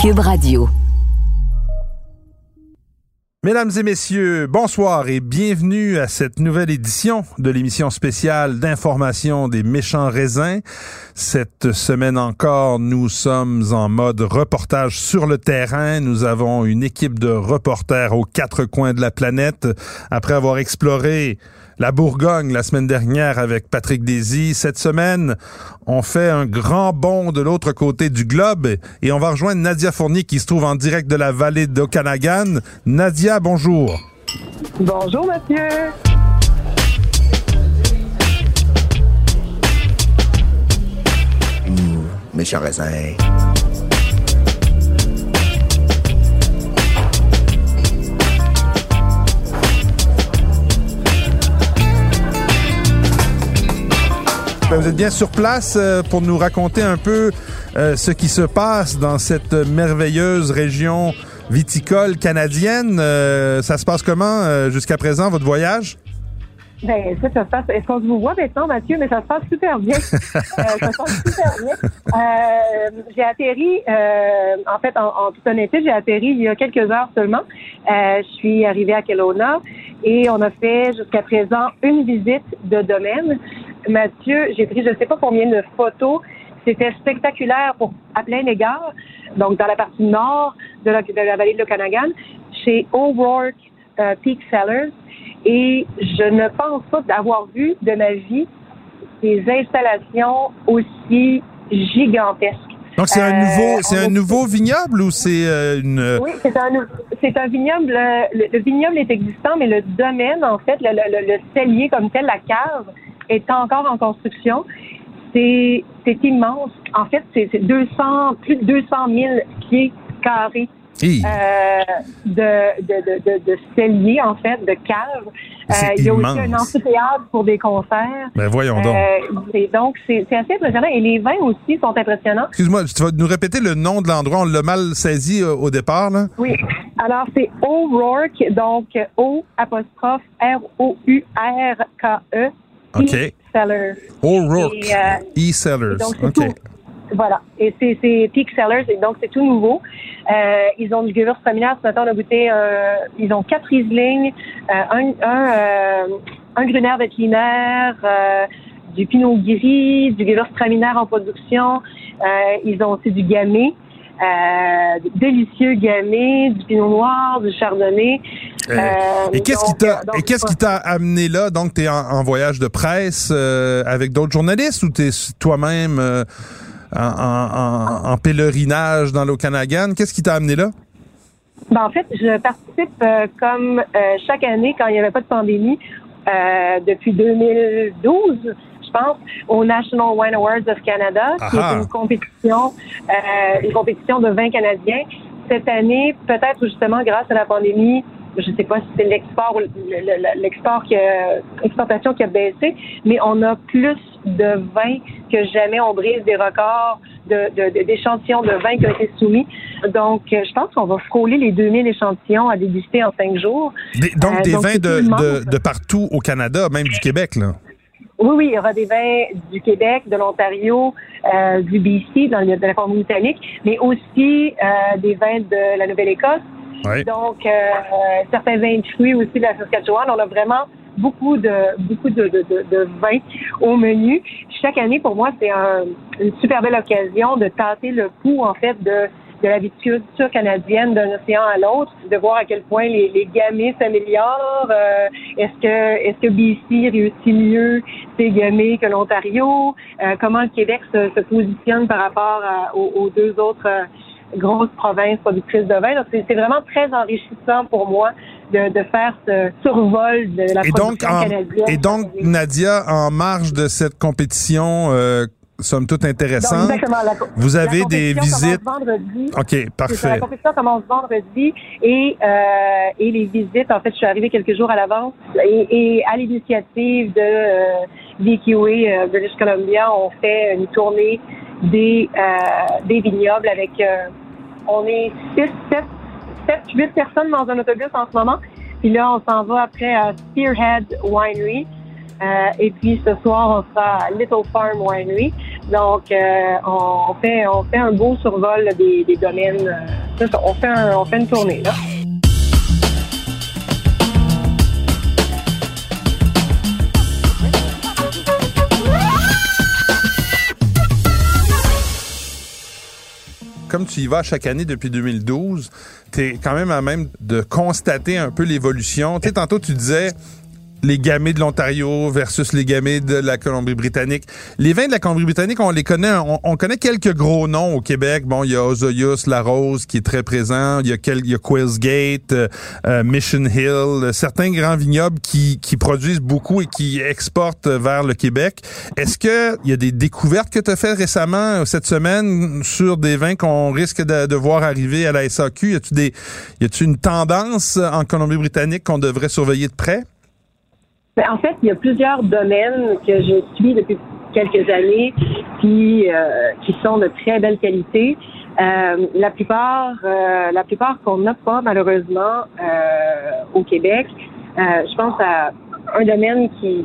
Cube Radio. Mesdames et messieurs, bonsoir et bienvenue à cette nouvelle édition de l'émission spéciale d'information des méchants raisins. Cette semaine encore, nous sommes en mode reportage sur le terrain. Nous avons une équipe de reporters aux quatre coins de la planète. Après avoir exploré la Bourgogne la semaine dernière avec Patrick Désy. Cette semaine, on fait un grand bond de l'autre côté du globe et on va rejoindre Nadia Fournier qui se trouve en direct de la vallée d'Okanagan. Nadia, bonjour. Bonjour, monsieur. Mmh, méchant raisin. Ben, vous êtes bien sur place euh, pour nous raconter un peu euh, ce qui se passe dans cette merveilleuse région viticole canadienne. Euh, ça se passe comment jusqu'à présent, votre voyage? Ben, ça, ça se passe. Est-ce qu'on vous voit maintenant, Mathieu? Mais ça se passe super bien. ça se passe super bien. j'ai atterri, en fait, en, en, toute honnêteté, j'ai atterri il y a quelques heures seulement. je suis arrivée à Kelowna et on a fait jusqu'à présent une visite de domaine. Mathieu, j'ai pris je ne sais pas combien de photos. C'était spectaculaire pour à plein égard. Donc, dans la partie nord de la, vallée de l'Okanagan, chez O'Rourke euh, Peak Sellers. Et je ne pense pas d'avoir vu de ma vie des installations aussi gigantesques. Donc c'est un nouveau, euh, c'est un nouveau vignoble ou c'est euh, une Oui, c'est un c'est un vignoble. Le, vignoble est existant, mais le domaine, en fait, le, le, le cellier comme tel, la cave, est encore en construction. C'est immense. En fait, c'est 200, plus de 200 000 pieds carrés euh, de, de, de, de, cellier, en fait, de cave. Euh, il y a aussi un amphithéâtre pour des concerts. Ben voyons donc. Euh, et donc, c'est assez impressionnant. Et les vins aussi sont impressionnants. Excuse-moi, tu vas nous répéter le nom de l'endroit? On l'a mal saisi euh, au départ, là? Oui. Alors, c'est O'Rourke, donc O apostrophe R-O-U-R-K-E OK. E-Sellers. O'Rourke. E-Sellers. OK. Voilà. Et c'est Peak Sellers, et donc c'est tout nouveau. Euh, ils ont du Gewürztraminer. Ce matin, on a goûté, euh, ils ont quatre Riesling, euh, un, un, euh, un Gruner euh, du Pinot Gris, du Gewürztraminer en production. Euh, ils ont aussi du Gamay. Euh, délicieux gamay, du pinot noir, du chardonnay. Euh, et qu'est-ce qui t'a et qu'est-ce qui t'a amené là? Donc tu es en, voyage de presse euh, avec d'autres journalistes ou tu es toi-même en, en, en, pèlerinage dans l'Okanagan? Qu'est-ce qui t'a amené là? Ben, en fait, je participe comme chaque année quand il n'y avait pas de pandémie depuis 2012 je pense, au National Wine Awards of Canada, qui est une compétition, euh, une compétition de vins canadiens. Cette année, peut-être justement grâce à la pandémie, je ne sais pas si c'est l'export ou l'export qui l'exportation qui a baissé, mais on a plus de vins que jamais. On brise des records d'échantillons de, de, vins qui ont été soumis. Donc, je pense qu'on va frôler les 2000 échantillons à déguster en cinq jours. donc, euh, des vins de, de, partout au Canada, même du Québec, là? Oui, oui, il y aura des vins du Québec, de l'Ontario, euh, du BC, dans le, de la Colombie-Britannique, mais aussi euh, des vins de la Nouvelle-Écosse. Donc, euh, certains vins de fruits aussi de la Saskatchewan. On a vraiment beaucoup de beaucoup de, de, de, vins au menu. Chaque année, pour moi, c'est un, une super belle occasion de tâter le pouls, en fait, de de la viticulture canadienne d'un océan à l'autre, de voir à quel point les, les gamay s'améliorent. Euh, est-ce que est-ce que BC réussit mieux ses gamay que l'Ontario? Euh, comment le Québec se, se, positionne par rapport aux, deux autres euh, grosses provinces productrices de vin. c'est vraiment très enrichissant pour moi de, de, faire ce survol de la production canadienne. Et donc, Nadia, en marge de cette compétition, somme toute intéressant. Vous avez des visites. Vendredi. OK, parfait. La compétition commence vendredi et, euh, et les visites, en fait, je suis arrivée quelques jours à l'avance et, et, à l'initiative de euh, VQA euh, British Columbia, on fait une tournée des, euh, des vignobles avec, euh, on est 6, 7, 7, 8 personnes dans un autobus en ce moment. Puis là, on s'en va après à Spearhead Winery. Et puis ce soir, on sera à Little Farm Winery. Donc, on, fait, on fait un beau survol des, des domaines. On, fait on fait une tournée. Là. Tu y vas chaque année depuis 2012, tu es quand même à même de constater un peu l'évolution. Tu tantôt tu disais les gamets de l'Ontario versus les gamets de la Colombie-Britannique. Les vins de la Colombie-Britannique, on les connaît, on, connaît quelques gros noms au Québec. Bon, il y a Ozoyus, La Rose qui est très présent, il y a, quel, il euh, euh, Mission Hill, certains grands vignobles qui, produisent beaucoup et qui exportent vers le Québec. Est-ce que il y a des découvertes que tu as fait récemment cette semaine sur des vins qu'on risque de, voir arriver à la SAQ? Y a-tu des une tendance en Colombie-Britannique qu'on devrait surveiller de près? Ben, en fait, il y a plusieurs domaines que je suis depuis quelques années qui, euh, qui sont de très belle qualité. Euh, la plupart, euh, la plupart qu'on n'a pas malheureusement au Québec. je pense à un domaine qui,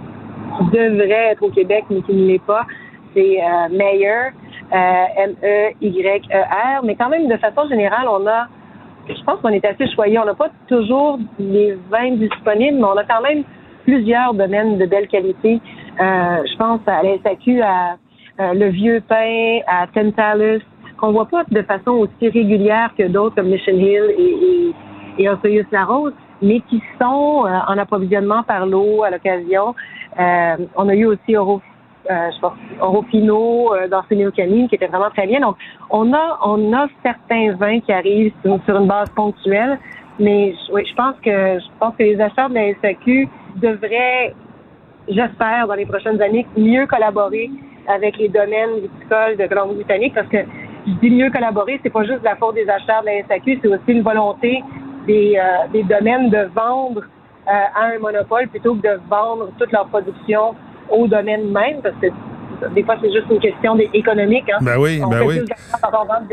devrait être au Québec mais qui ne l'est pas, c'est Meyer, M-E-Y-E-R. Mais quand même, de façon générale, on a, je pense qu'on est assez choyé. On n'a pas toujours les vins disponibles, mais on a quand même plusieurs domaines de belle qualité. Euh, je pense à l'ISAQ, à euh, le vieux pain, à Tentalus, qu'on voit pas de façon aussi régulière que d'autres comme Mission Hill et, et, et La mais qui sont euh, en approvisionnement par l'eau à l'occasion. on a eu aussi Oro, je pense, Oropino dans Canine qui était vraiment très bien. Donc, on a, on a certains vins qui arrivent sur, une base ponctuelle, mais oui, je pense que je pense que les acheteurs de la SAQ devrait, j'espère, dans les prochaines années, mieux collaborer avec les domaines viticoles de Colombie-Britannique parce que je dis mieux collaborer, c'est pas juste la faute des acheteurs de la SAQ, c'est aussi une volonté des, euh, des domaines de vendre euh, à un monopole plutôt que de vendre toute leur production au domaine même parce que des fois, c'est juste une question économique. Hein. Ben oui, ben oui.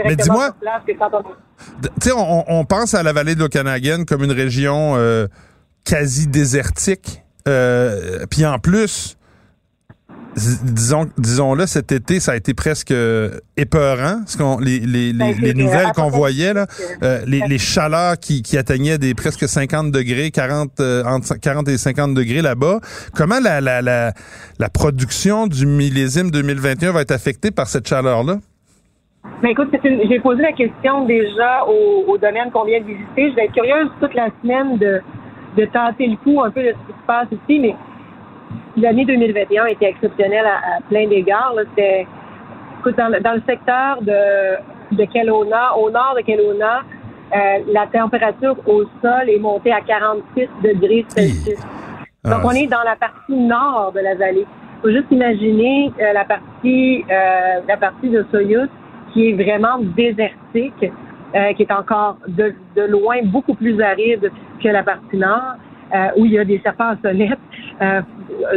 Mais dis-moi, tu sais, on, on, pense à la vallée de l'Okanagan comme une région euh, quasi désertique. Euh, puis en plus, disons, disons-le, cet été, ça a été presque épeurant. Ce qu'on, les, les, les, ben, nouvelles qu'on voyait, là, euh, les, les, chaleurs qui, qui atteignaient des presque 50 degrés, 40, euh, entre 40 et 50 degrés là-bas. Comment la, la, la, la production du millésime 2021 va être affectée par cette chaleur-là? Ben écoute, j'ai posé la question déjà au, au domaine qu'on vient de visiter. Je vais être curieuse toute la semaine de de tenter le coup un peu de ce qui se passe ici, mais l'année 2021 était exceptionnelle à, plein d'égards. C'était, dans, dans, le secteur de, de Kelowna, au nord de Kelowna, euh, la température au sol est montée à 46 degrés Celsius. Ah. Donc, on est dans la partie nord de la vallée. Il faut juste imaginer euh, la partie euh, la partie de Soyuz qui est vraiment désertique, qui est encore de, de loin beaucoup plus aride que la partie nord, euh, où il y a des serpents en sonnette. Euh,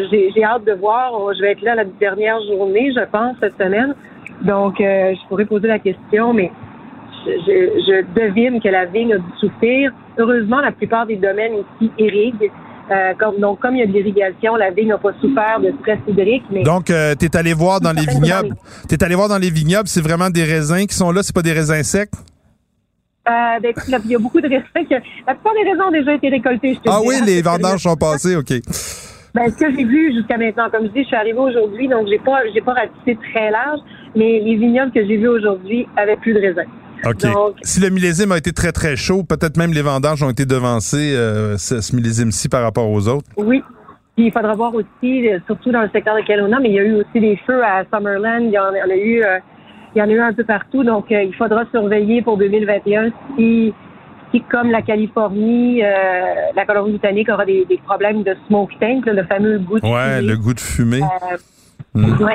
j'ai hâte de voir. Je vais être là la dernière journée, je pense, cette semaine. Donc, euh, je pourrais poser la question, mais je, je, devine que la vigne a dû souffrir. Heureusement, la plupart des domaines ici irriguent. Comme, donc, comme il y a de l'irrigation, la vigne n'a pas souffert de stress hydrique. Mais donc, tu es allé voir dans les vignobles. Tu es allé voir dans les vignobles, c'est vraiment des raisins qui sont là, c'est pas des raisins secs? Euh, ben, il y a beaucoup de raisins. Que, la plupart des raisins ont déjà été récoltés. Je te ah oui, les vendanges sont passées, OK. Ben, ce que j'ai vu jusqu'à maintenant, comme je dis, je suis arrivée aujourd'hui, donc j'ai pas, j'ai pas ratissé très large, mais les vignobles que j'ai vus aujourd'hui avaient plus de raisins. OK. si le millésime a été très, très chaud, peut-être même les vendanges ont été devancées, euh, ce, millésime-ci, par rapport aux autres. Oui. Puis il faudra voir aussi, euh, surtout dans le secteur de Kelowna, mais il y a eu aussi des feux à Summerland. Il y en, a eu il y en a eu un peu partout, donc euh, il faudra surveiller pour 2021 si, si comme la Californie, euh, la Colombie-Britannique aura des, des, problèmes de smoke tank, le fameux goût de ouais, fumée. le goût de fumée. Mm. Ouais,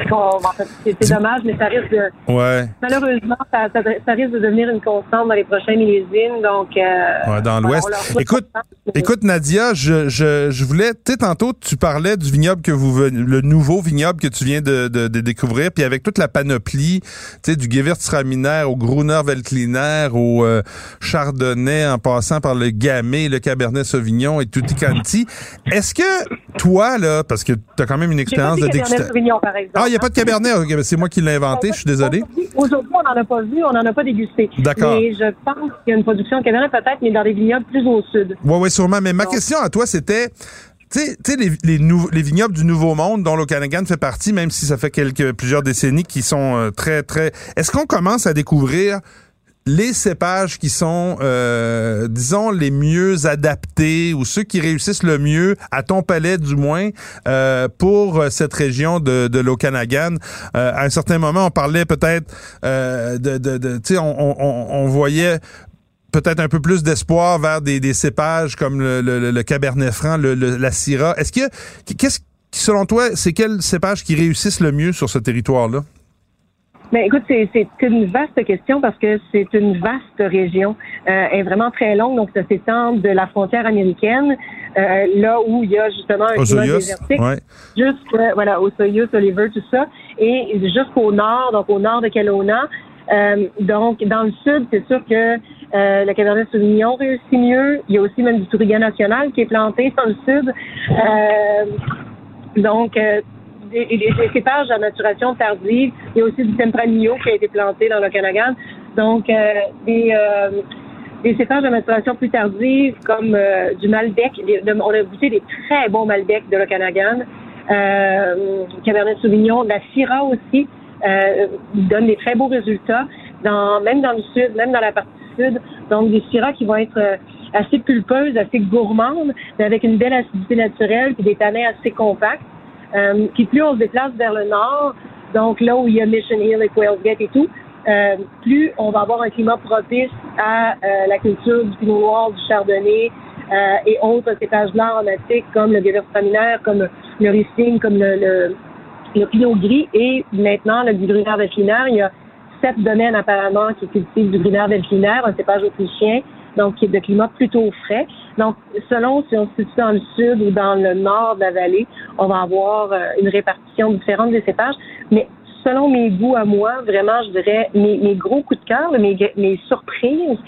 c'est dommage, mais ça risque de. Ouais. Malheureusement, ça, ça, risque de devenir une constante dans les prochains millésimes. Donc. Euh, ouais, dans l'Ouest. Écoute, écoute, Nadia, je, je, je voulais. Tu sais, tantôt, tu parlais du vignoble que vous le nouveau vignoble que tu viens de, de, de découvrir, puis avec toute la panoplie, tu sais, du Gewürztraminer au Gruner Veltliner au euh, Chardonnay, en passant par le Gamay, le Cabernet Sauvignon et Tutti Canti. Est-ce que toi, là, parce que tu as quand même une expérience de dégustation. Ah, il n'y a pas de Cabernet. c'est moi qui l'ai inventé, je suis désolé. Aujourd'hui, on n'en a pas vu, on n'en a pas dégusté. D'accord. Mais je pense qu'il y a une production de Cabernet peut-être, mais dans des vignobles plus au sud. Oui, oui, sûrement. Mais ma question à toi, c'était tu sais, les, les, les, vignobles du Nouveau Monde, dont l'Okanagan fait partie, même si ça fait quelques plusieurs décennies qui sont euh, très, très... Est-ce qu'on commence à découvrir les cépages qui sont, euh, disons, les mieux adaptés ou ceux qui réussissent le mieux, à ton palais du moins, euh, pour cette région de, l'Okanagan. à un certain moment, on parlait peut-être de, de, de on, voyait peut-être un peu plus d'espoir vers des, cépages comme le, le, le Cabernet Franc, le, la Syrah. Est-ce que, qu'est-ce, selon toi, c'est quels cépages qui réussissent le mieux sur ce territoire-là? Mais écoute, c'est une vaste question parce que c'est une vaste région. Euh, elle est vraiment très longue, donc ça s'étend de la frontière américaine, euh, là où il y a justement un climat désertique, ouais. voilà, au Soyuz, Oliver, tout ça, et jusqu'au nord, donc au nord de Kelowna. Euh, donc, dans le sud, c'est sûr que euh, le Cabernet Sauvignon réussit mieux. Il y a aussi même du Touriga national qui est planté dans le sud. Euh, donc, euh, des, cépages à maturation tardive. Il y a aussi du Tempranillo qui a été planté dans le Canada. Donc, euh, des, des cépages à maturation plus tardive comme du Malbec. on a goûté des très bons Malbec de l'Okanagan. Euh, Cabernet Sauvignon, la Syrah aussi euh, donne des très beaux résultats, même dans le sud, même dans la partie sud. Donc, des syrahs qui vont être euh, assez pulpeuses, assez gourmandes, mais avec une belle acidité naturelle, puis des tanins assez compacts. Euh, puis plus on se déplace vers le nord, donc là où il y a Mission Hill et Quails Gate et tout, euh, plus on va avoir un climat propice à euh, la culture du pinot noir, du chardonnay euh, et autres cépages blancs aromatiques comme le Gewürztraminer, comme le Riesling, comme le, le, le pinot gris et maintenant le gruyère veltliner. Il y a sept domaines apparemment qui cultivent du gruyère veltliner, un cépage autrichien, donc qui est de climat plutôt frais. Donc, selon si on se situe dans le sud ou dans le nord de la vallée, on va avoir euh, une répartition différente des cépages. Mais selon mes goûts à moi, vraiment, je dirais, mes, mes gros coups de cœur, mes, mes surprises,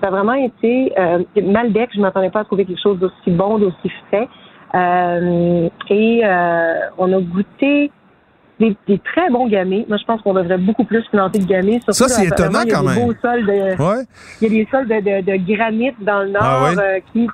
ça a vraiment été euh, Malbec. Je m'attendais pas à trouver quelque chose d'aussi bon, d'aussi frais. Euh, et euh, on a goûté des, très bons gamets. Moi, je pense qu'on devrait beaucoup plus planter de gamets. Ça, c'est étonnant quand même. Il y a des sols de, de, granit dans le ah nord euh, qui,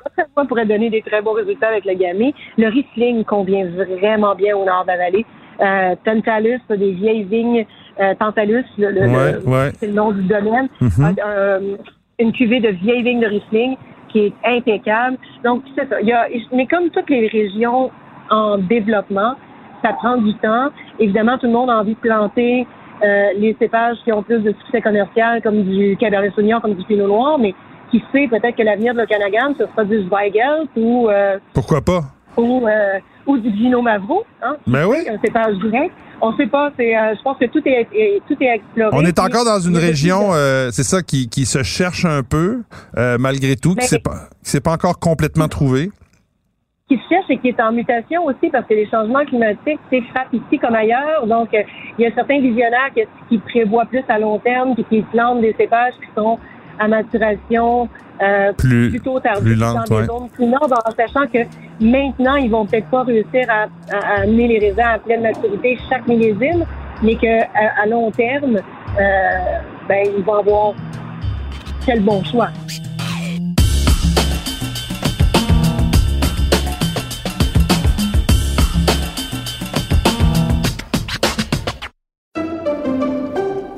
pourraient donner des très bons résultats avec le gamay. Le Riesling convient vraiment bien au nord de la vallée. Euh, Tantalus, des vieilles vignes. Euh, Tantalus, le, c'est le nom du domaine. Mm-hmm. Euh, une cuvée de vieilles vignes de Riesling qui est impeccable. Donc, c'est ça. Il y a, mais comme toutes les régions en développement, ça prend du temps. Évidemment, tout le monde a envie de planter euh, les cépages qui ont plus de succès commercial, comme du Cabernet Sauvignon, comme du Pinot Noir, mais qui sait peut-être que l'avenir de l'Okanagan, ce sera du Zweigelt ou... Euh, Pourquoi pas? Ou, euh, ou du Vino Mavro, hein? Ben oui. Un cépage grec. On sait pas, c'est, euh, je pense que tout est, tout est exploré. On est encore dans une région, euh, c'est ça, qui, qui se cherche un peu, malgré tout, qui ne s'est pas, pas encore complètement trouvé qui se cherche et qui est en mutation aussi parce que les changements climatiques, c'est frappent ici comme ailleurs. Donc, euh, il y a certains visionnaires qui, qui, prévoient plus à long terme et qui plantent des cépages qui sont à maturation euh, plus, plutôt tardive dans des zones plus nord, en sachant que maintenant, ils vont peut-être pas réussir à, à, amener les raisins à pleine maturité chaque millésime, mais que à, long terme, euh, ben, ils vont avoir quel bon choix.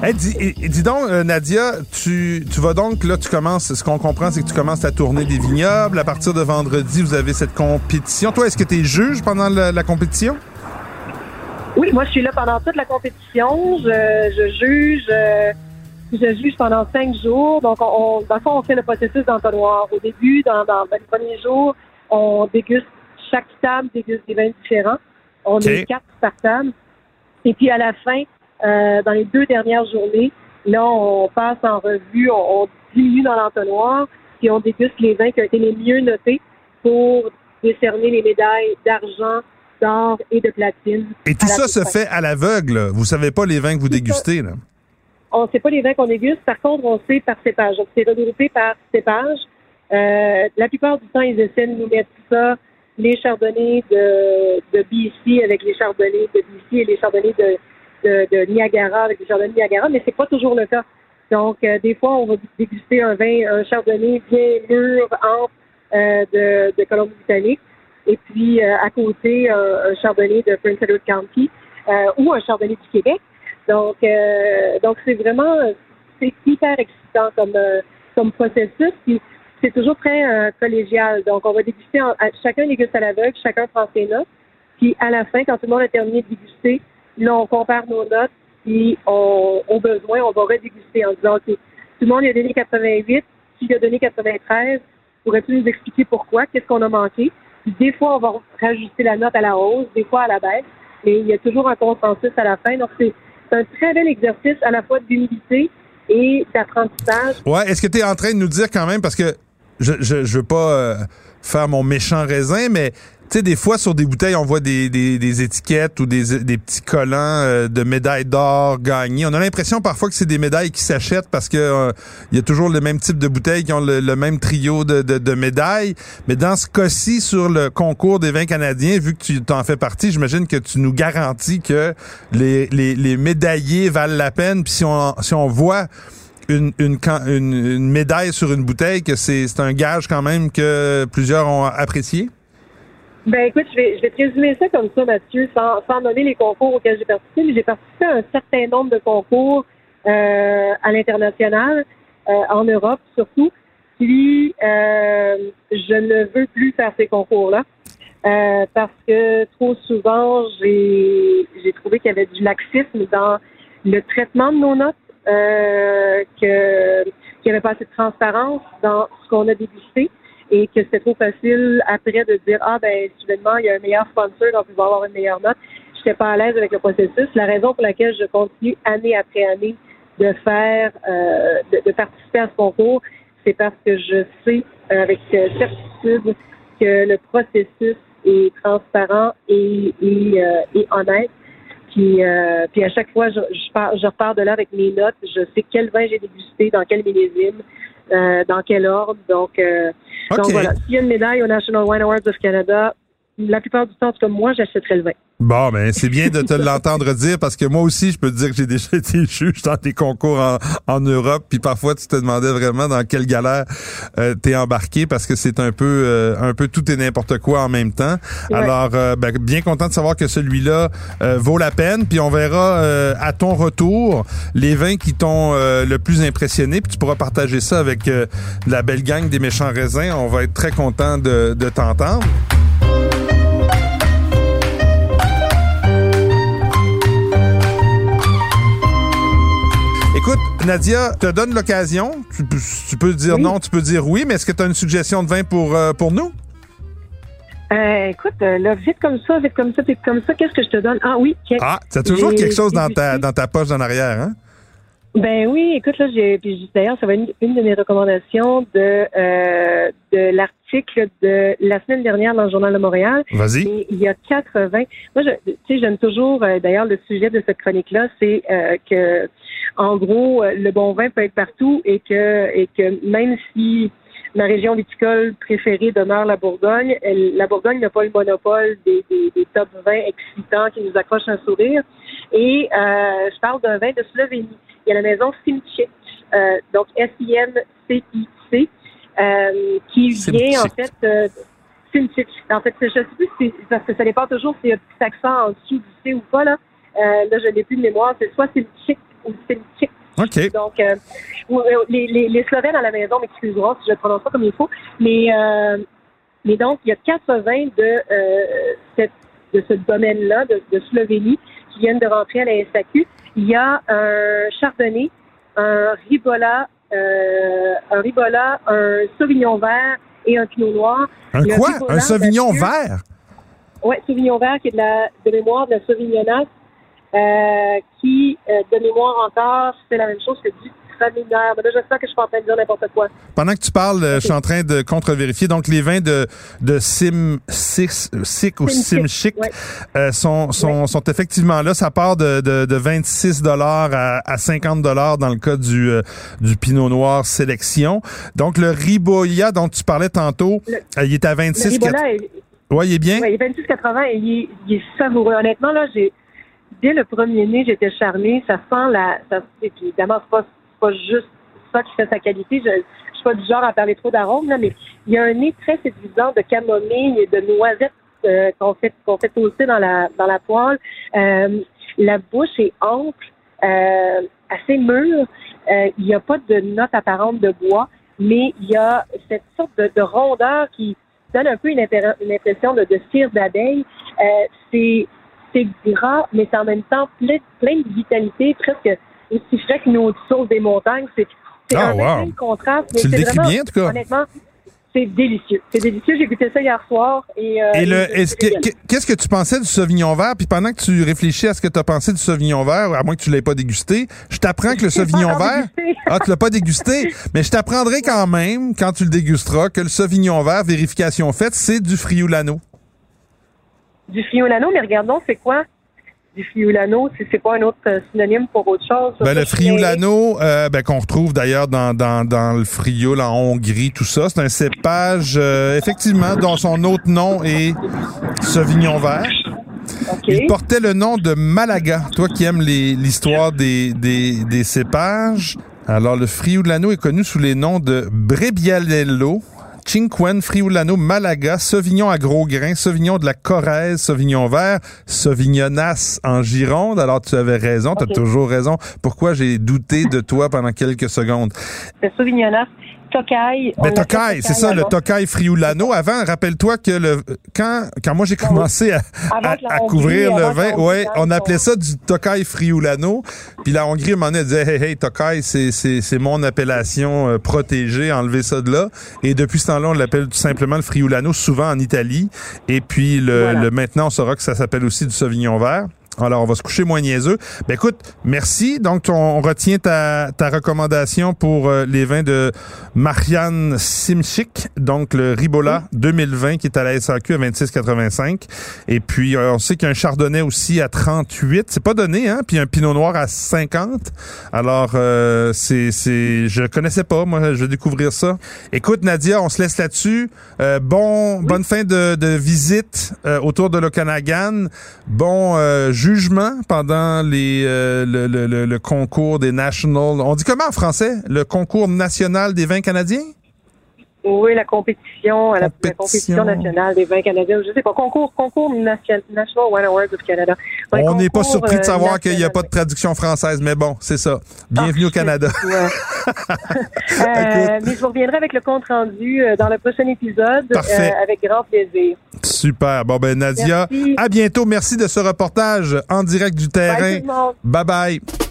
Hey, dis, donc, euh, Nadia, tu, tu vas donc, là, tu commences, ce qu'on comprend, c'est que tu commences à tourner des vignobles. À partir de vendredi, vous avez cette compétition. Toi, est-ce que tu es juge pendant la, compétition? Oui, moi, je suis là pendant toute la compétition. Je, juge. Euh, je juge pendant cinq jours. Donc, on, dans le fond, on fait le processus d'entonnoir. Au début, dans, dans, les premiers jours, on déguste, chaque table déguste des vins différents. On est quatre par table. Et puis, à la fin, euh, dans les deux dernières journées, là, on passe en revue, on, diminue dans l'entonnoir, puis on déguste les vins qui ont été les mieux notés pour décerner les médailles d'argent, d'or et de platine. Et tout ça se fait à l'aveugle. Vous savez pas les vins que vous dégustez, là? On ne sait pas les vins qu'on déguste. Par contre, on sait par cépage. Donc, c'est regroupé par cépage. Euh, la plupart du temps, ils essaient de nous mettre ça, les chardonnays de, de BC avec les chardonnays de BC et les chardonnays de de, Niagara avec des chardonnays de Niagara, mais c'est pas toujours le cas. Donc, euh, des fois, on va déguster un vin, un chardonnay bien mûr, ample euh, de, de Colombie-Britannique, et puis euh, à côté, un chardonnay de Prince Edward County ou un chardonnay du Québec. Donc, donc c'est vraiment, c'est hyper excitant comme, comme processus. Puis, c'est toujours très collégial. Donc, on va déguster, chacun déguste à l'aveugle, chacun prend ses notes. Puis, à la fin, quand tout le monde a terminé de déguster, Là, on compare nos notes, puis on, au besoin, on va redéguster en disant, OK, tout le monde a donné 88, qui a donné 93, pourrais-tu nous expliquer pourquoi, qu'est-ce qu'on a manqué? Puis des fois, on va rajuster la note à la hausse, des fois à la baisse, mais il y a toujours un consensus à la fin. Donc, c'est un très bel exercice à la fois d'humilité et d'apprentissage. Ouais, est-ce que tu es en train de nous dire quand même, parce que je je, je veux pas euh, faire mon méchant raisin, mais tu sais, des fois, sur des bouteilles, on voit des, des, étiquettes ou des, des petits collants euh, de médailles d'or gagnées. On a l'impression parfois que c'est des médailles qui s'achètent parce que euh, il y a toujours le même type de bouteilles qui ont le, même trio de, de, médailles. Mais dans ce cas-ci, sur le concours des vins canadiens, vu que tu t'en fais partie, j'imagine que tu nous garantis que les, les, les médaillés valent la peine. Puis si on, si on voit une, une, une, médaille sur une bouteille, que c'est un gage quand même que plusieurs ont apprécié? Ben écoute, je vais, je vais te résumer ça comme ça, Mathieu, sans, sans nommer les concours auxquels j'ai participé, mais j'ai participé à un certain nombre de concours euh, à l'international, euh, en Europe surtout. Puis euh, je ne veux plus faire ces concours-là. Euh, parce que trop souvent, j'ai j'ai trouvé qu'il y avait du laxisme dans le traitement de nos notes, euh, que qu'il n'y avait pas assez de transparence dans ce qu'on a dégusté et que c'était trop facile après de dire ah ben soudainement il y a un meilleur sponsor donc il va avoir une meilleure note. Je n'étais pas à l'aise avec le processus. La raison pour laquelle je continue année après année de faire euh, de, participer à ce concours, c'est parce que je sais euh, avec certitude que le processus est transparent et, et, euh, et honnête. Puis, euh, puis à chaque fois, je, je, je repars de là avec mes notes. Je sais quel vin j'ai dégusté, dans quel millésime, euh, dans quel ordre. Donc, donc voilà. S'il y a une médaille au National Wine Awards of Canada, la plupart du temps, comme moi, j'achèterais le vin. Bon, ben c'est bien de te l'entendre dire parce que moi aussi, je peux te dire que j'ai déjà été juge dans des concours en, en, Europe, puis parfois tu te demandais vraiment dans quelle galère euh, t'es embarqué parce que c'est un peu euh, un peu tout et n'importe quoi en même temps. Alors, euh, ben, bien content de savoir que celui-là euh, vaut la peine, puis on verra à ton retour les vins qui t'ont le plus impressionné, puis tu pourras partager ça avec la belle gang des méchants raisins. On va être très content de, de t'entendre. Nadia, te donne l'occasion. Tu, peux dire non, tu peux dire oui, mais est-ce que tu as une suggestion de vin pour, euh, pour nous? Euh, écoute, euh, là, vite comme ça, vite comme ça, vite comme ça, qu'est-ce que je te donne? Ah oui. Ah, tu as toujours quelque chose dans ta, dans ta poche en arrière, hein? Ben oui, écoute, là, j'ai, d'ailleurs, ça va être une, de mes recommandations de, euh, de l'article de la semaine dernière dans le Journal de Montréal. Vas-y. il y a 80. Moi, je, tu sais, j'aime toujours, d'ailleurs, le sujet de cette chronique-là, c'est que en gros, euh, le bon vin peut être partout et que, et que même si ma région viticole préférée demeure la Bourgogne, la Bourgogne n'a pas le monopole des, des, des, top 20 excitants qui nous accrochent un sourire. Et euh, je parle d'un vin de Slovénie. Il y a la maison Simčić, euh, donc S-I-M-C-I-C, euh, qui vient en fait... Euh, En fait, je ne sais plus si parce que ça dépend toujours s'il y a un petit accent en dessous du C ou pas, là. Euh, là, je n'ai plus de mémoire. C'est soit Simčić ou OK. Donc, les, les, les Slovènes à la maison m'excuseront si je ne prononce pas comme il faut, mais, mais donc, il y a 80 de, euh, cette, de ce domaine-là, de, de Slovénie, qui viennent de rentrer à la SAQ. Il y a un chardonnay, un ribola, euh, un ribola, un sauvignon vert et un pinot noir. Un Le quoi? ribola, Un sauvignon vert? Oui, Sauvignon vert, qui est de, la, de mémoire de la Sauvignonasse, euh, qui, euh, de mémoire encore, c'est la même chose que du Mais là, que je suis en train de dire n'importe quoi. Pendant que tu parles, euh, je suis en train de contre-vérifier. Donc, les vins de, de Sim, Six, Sick ou Sim Chic, Sim Chic ouais. euh, sont, sont, sont effectivement là. Ça part de, de, de 26 dollars à, à 50 dollars dans le cas du, euh, du Pinot Noir Sélection. Donc, le Riboya dont tu parlais tantôt, Le- euh, il est à Le 26. Ribola, est, Ouais, il est bien? ouais, il est 26,80 et il est, il est savoureux. Honnêtement, là, j'ai, dès le premier nez, j'étais charmée. Ça sent la, ça, et puis évidemment, c'est pas, c'est pas juste ça qui fait sa qualité. Je, je suis pas du genre à parler trop d'arômes, mais il y a un nez très séduisant de camomille et de noisettes euh, qu'on fait, qu'on fait toaster dans la, dans la poêle. Euh, la bouche est ample, euh, assez mûre. Euh, il n'y a pas de note apparente de bois, mais il y a cette sorte de, de rondeur qui donne un peu une, une impression de, de cire d'abeille. Euh, c'est c'est gras, mais c'est en même temps plein, plein de vitalité, presque aussi frais qu'une autre source des montagnes. C'est c'est Ah, un wow. contraste. mais Tu le c'est décris vraiment- bien, en tout cas. Honnêtement, c'est délicieux. C'est délicieux. J'ai goûté ça hier soir. Et, euh, Et le, et- est-ce que, que- qu'est-ce que tu pensais du Sauvignon vert? Puis pendant que tu réfléchis à ce que tu as pensé du Sauvignon vert, à moins que tu l'aies pas dégusté, je t'apprends que le Sauvignon vert, ah, tu l'as pas dégusté, mais je t'apprendrai quand même, quand tu le dégusteras, que le Sauvignon vert, vérification faite, c'est du Friulano. Du friolano, mais regardons, c'est quoi du friolano? Si c'est pas un autre euh, synonyme pour autre chose. Ben, le Friulano, euh, ben, qu'on retrouve d'ailleurs dans, dans, dans le Frioul en Hongrie, tout ça, c'est un cépage, euh, effectivement, dont son autre nom est Sauvignon vert. Il portait le nom de Malaga. Toi qui aimes les- l'histoire des, des, des cépages. Alors, le Friulano est connu sous les noms de Brebialello, Cinquen, Friulano, Malaga, Sauvignon à gros grains, Sauvignon de la Corrèze, Sauvignon vert, Sauvignonas en Gironde. Alors, tu avais raison, tu as toujours raison. Pourquoi j'ai douté de toi pendant quelques secondes? C'est Sauvignonas. Tokai. Ben, Tokai, c'est ça, le. Tokai Friulano. Avant, rappelle-toi que le quand quand moi j'ai commencé à, à, Hongrie, couvrir le vin, ouais, on appelait ça du Tokai Friulano. Puis la Hongrie, elle disait hey hey Tokai, c'est c'est c'est mon appellation euh, protégée, enlevez ça de là. Et depuis ce temps-là, on l'appelle tout simplement le Friulano, souvent en Italie. Et puis le, Voilà. le maintenant, on saura que ça s'appelle aussi du Sauvignon vert. Alors, on va se coucher moins niaiseux. Ben écoute, merci. Donc, on, on retient ta, ta recommandation pour euh, les vins de Marianne Simchik, donc le Ribola 2020 qui est à la SAQ à 26,85. Et puis, euh, on sait qu'il y a un Chardonnay aussi à 38. C'est pas donné, hein? Puis un Pinot Noir à 50. Alors, euh, c'est, c'est, je connaissais pas. Moi, je vais découvrir ça. Écoute, Nadia, on se laisse là-dessus. Euh, bon, bonne fin de, de visite euh, autour de l'Okanagan. Bon euh, jugement pendant les euh, le, le, le, le concours des National. On dit comment en français? Le concours national des vins canadiens? Oui, la compétition, la- la, Compétition. nationale des vins canadiens. Je sais pas, concours, concours nation- National Wine Awards of Canada. Ouais, On n'est pas surpris de euh, savoir qu'il n'y a pas de traduction française, mais bon, c'est ça. Bienvenue au Ah, Canada. Ouais. Euh, mais je vous reviendrai avec le compte rendu euh, dans le prochain épisode Parfait. euh, avec grand plaisir. Super. Bon ben Nadia, Merci. à bientôt. Merci de ce reportage en direct du terrain. Bye tout le monde. Bye bye.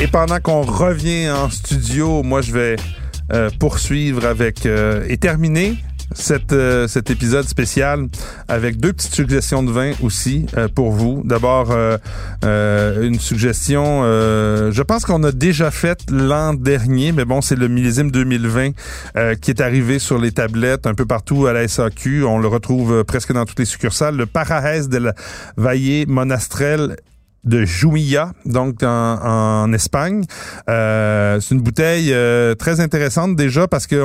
Et pendant qu'on revient en studio, moi je vais euh, poursuivre avec euh, et terminer cette, euh, cet épisode spécial avec deux petites suggestions de vin aussi euh, pour vous. D'abord, euh, euh, une suggestion, euh, je pense qu'on a déjà fait l'an dernier, mais bon, c'est le millésime 2020 euh, qui est arrivé sur les tablettes un peu partout à la SAQ. On le retrouve presque dans toutes les succursales. Le Parajes de la Valle Monastrel de Jumilla, donc en, Espagne. Euh, c'est une bouteille euh, très intéressante déjà parce que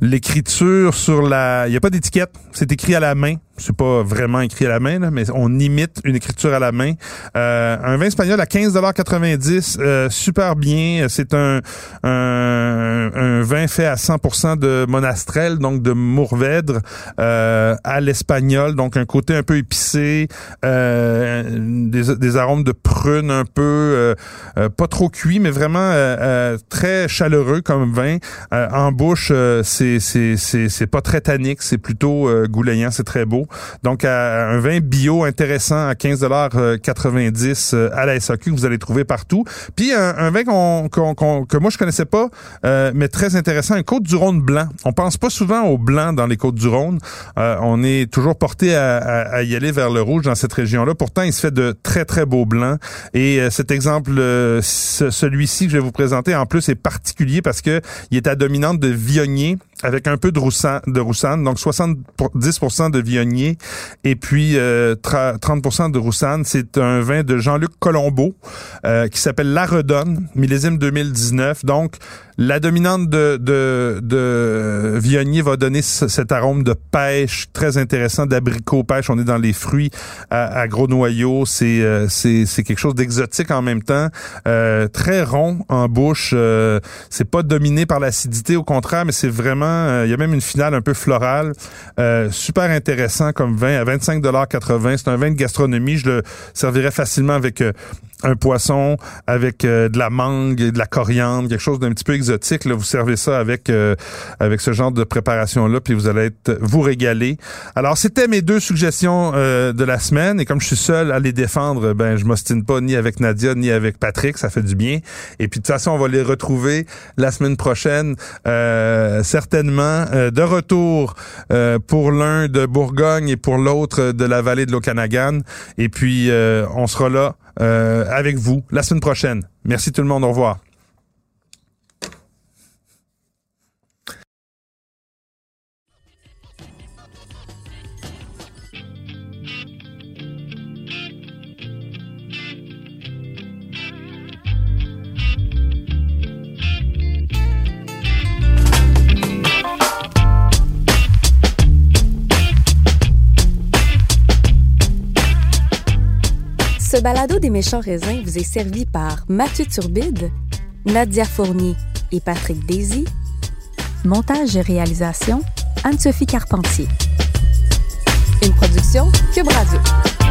l'écriture sur la, il y a pas d'étiquette, c'est écrit à la main. C'est pas vraiment écrit à la main, là, mais on imite une écriture à la main. Euh, un vin espagnol à 15,90 euh, super bien. C'est un, un, un, vin fait à 100% de monastrel, donc de Mourvèdre, euh, à l'espagnol, donc un côté un peu épicé, euh, des, des, arômes de prune un peu, euh, euh, pas trop cuit, mais vraiment très chaleureux comme vin. en bouche, c'est pas très tannique, c'est plutôt goulayant, c'est très beau. Donc, un vin bio intéressant à 15,90 euh, à la SAQ que vous allez trouver partout. Puis, un, vin qu'on, que moi, je connaissais pas, euh, mais très intéressant, un Côte-du-Rhône blanc. On pense pas souvent au blanc dans les Côtes-du-Rhône. Euh, on est toujours porté à, y aller vers le rouge dans cette région-là. Pourtant, il se fait de très, très beaux blancs. Et cet exemple, celui-ci que je vais vous présenter, en plus, est particulier parce que il est à dominante de Viognier avec un peu de roussanne, de roussanne donc 70% de Viognier et puis 30% euh, de roussanne. C'est un vin de Jean-Luc Colombo euh, qui s'appelle La Redonne, millésime 2019. Donc, la dominante de, de, Viognier va donner cet arôme de pêche très intéressant, d'abricot pêche. On est dans les fruits à, gros noyaux. C'est, euh, c'est, quelque chose d'exotique en même temps. très rond en bouche. c'est pas dominé par l'acidité, au contraire, mais c'est vraiment euh, il y a même une finale un peu florale. Euh, super intéressant comme vin à 25,80 C'est un vin de gastronomie. Je le servirais facilement avec euh, un poisson avec euh, de la mangue et de la coriandre, quelque chose d'un petit peu exotique. Là, vous servez ça avec euh, avec ce genre de préparation là, puis vous allez être vous régaler. Alors c'était mes deux suggestions euh, de la semaine et comme je suis seul à les défendre, ben je m'ostine pas ni avec Nadia ni avec Patrick, ça fait du bien. Et puis de toute façon, on va les retrouver la semaine prochaine, certainement de retour pour l'un de Bourgogne et pour l'autre de la vallée de l'Okanagan. Et puis on sera là avec vous la semaine prochaine. Merci tout le monde. Au revoir. Balado des méchants raisins vous est servi par Mathieu Turbide, Nadia Fournier et Patrick Daisy. Montage et réalisation, Anne-Sophie Carpentier. Une production Cube Radio.